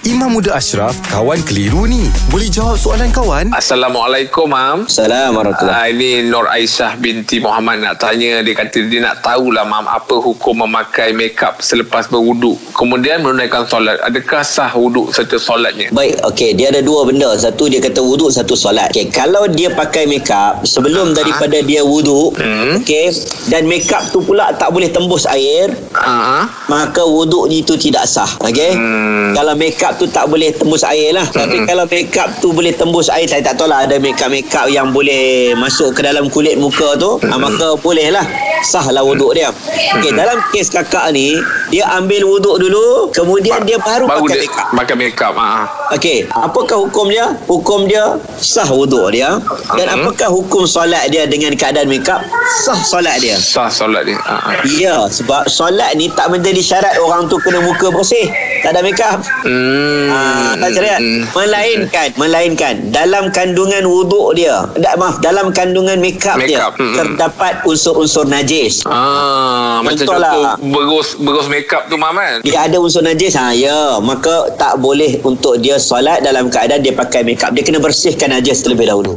Imam Muda Ashraf, kawan keliru ni. Boleh jawab soalan kawan? Assalamualaikum, Mam. Assalamualaikum warahmatullahi Ah, ini Nur Aisyah binti Muhammad nak tanya. Dia kata dia nak tahulah, Mam, apa hukum memakai makeup selepas berwuduk. Kemudian menunaikan solat. Adakah sah wuduk serta solatnya? Baik, okey, dia ada dua benda. Satu dia kata wuduk, satu solat. Okey, kalau dia pakai makeup sebelum daripada dia wuduk, Hmm. okey, dan makeup tu pula tak boleh tembus air, Ah, maka wuduk itu tidak sah. Okey? Hmm. Kalau makeup tu tak boleh tembus air lah. Tapi kalau makeup tu boleh tembus air, saya tak tahu lah ada makeup-makeup yang boleh masuk ke dalam kulit muka tu, ah, maka boleh lah. Sah lah wuduk dia. Okey, dalam kes kakak ni, dia ambil wuduk dulu, kemudian dia baru, baru pakai dia makeup. pakai makeup. Ah. Okey, apakah hukum dia? Hukum dia sah wuduk dia. Dan Mhm. apakah hukum solat dia dengan keadaan makeup? Sah solat dia. Sah solat dia. Ah. ah. Ya, sebab solat ni tak menjadi syarat orang tu kena muka bersih. Tak ada makeup. Hmm. Ah, tak syariat. Hmm. Melainkan, melainkan dalam kandungan wuduk dia, tak maaf, dalam kandungan makeup, dia Makeup, mm-mm. terdapat unsur-unsur najis. Ah, macam Contohlah. contoh berus berus makeup tu Mam kan? Dia ada unsur najis ha ya, maka tak boleh untuk dia solat dalam keadaan dia pakai makeup. Dia kena bersihkan najis terlebih dahulu.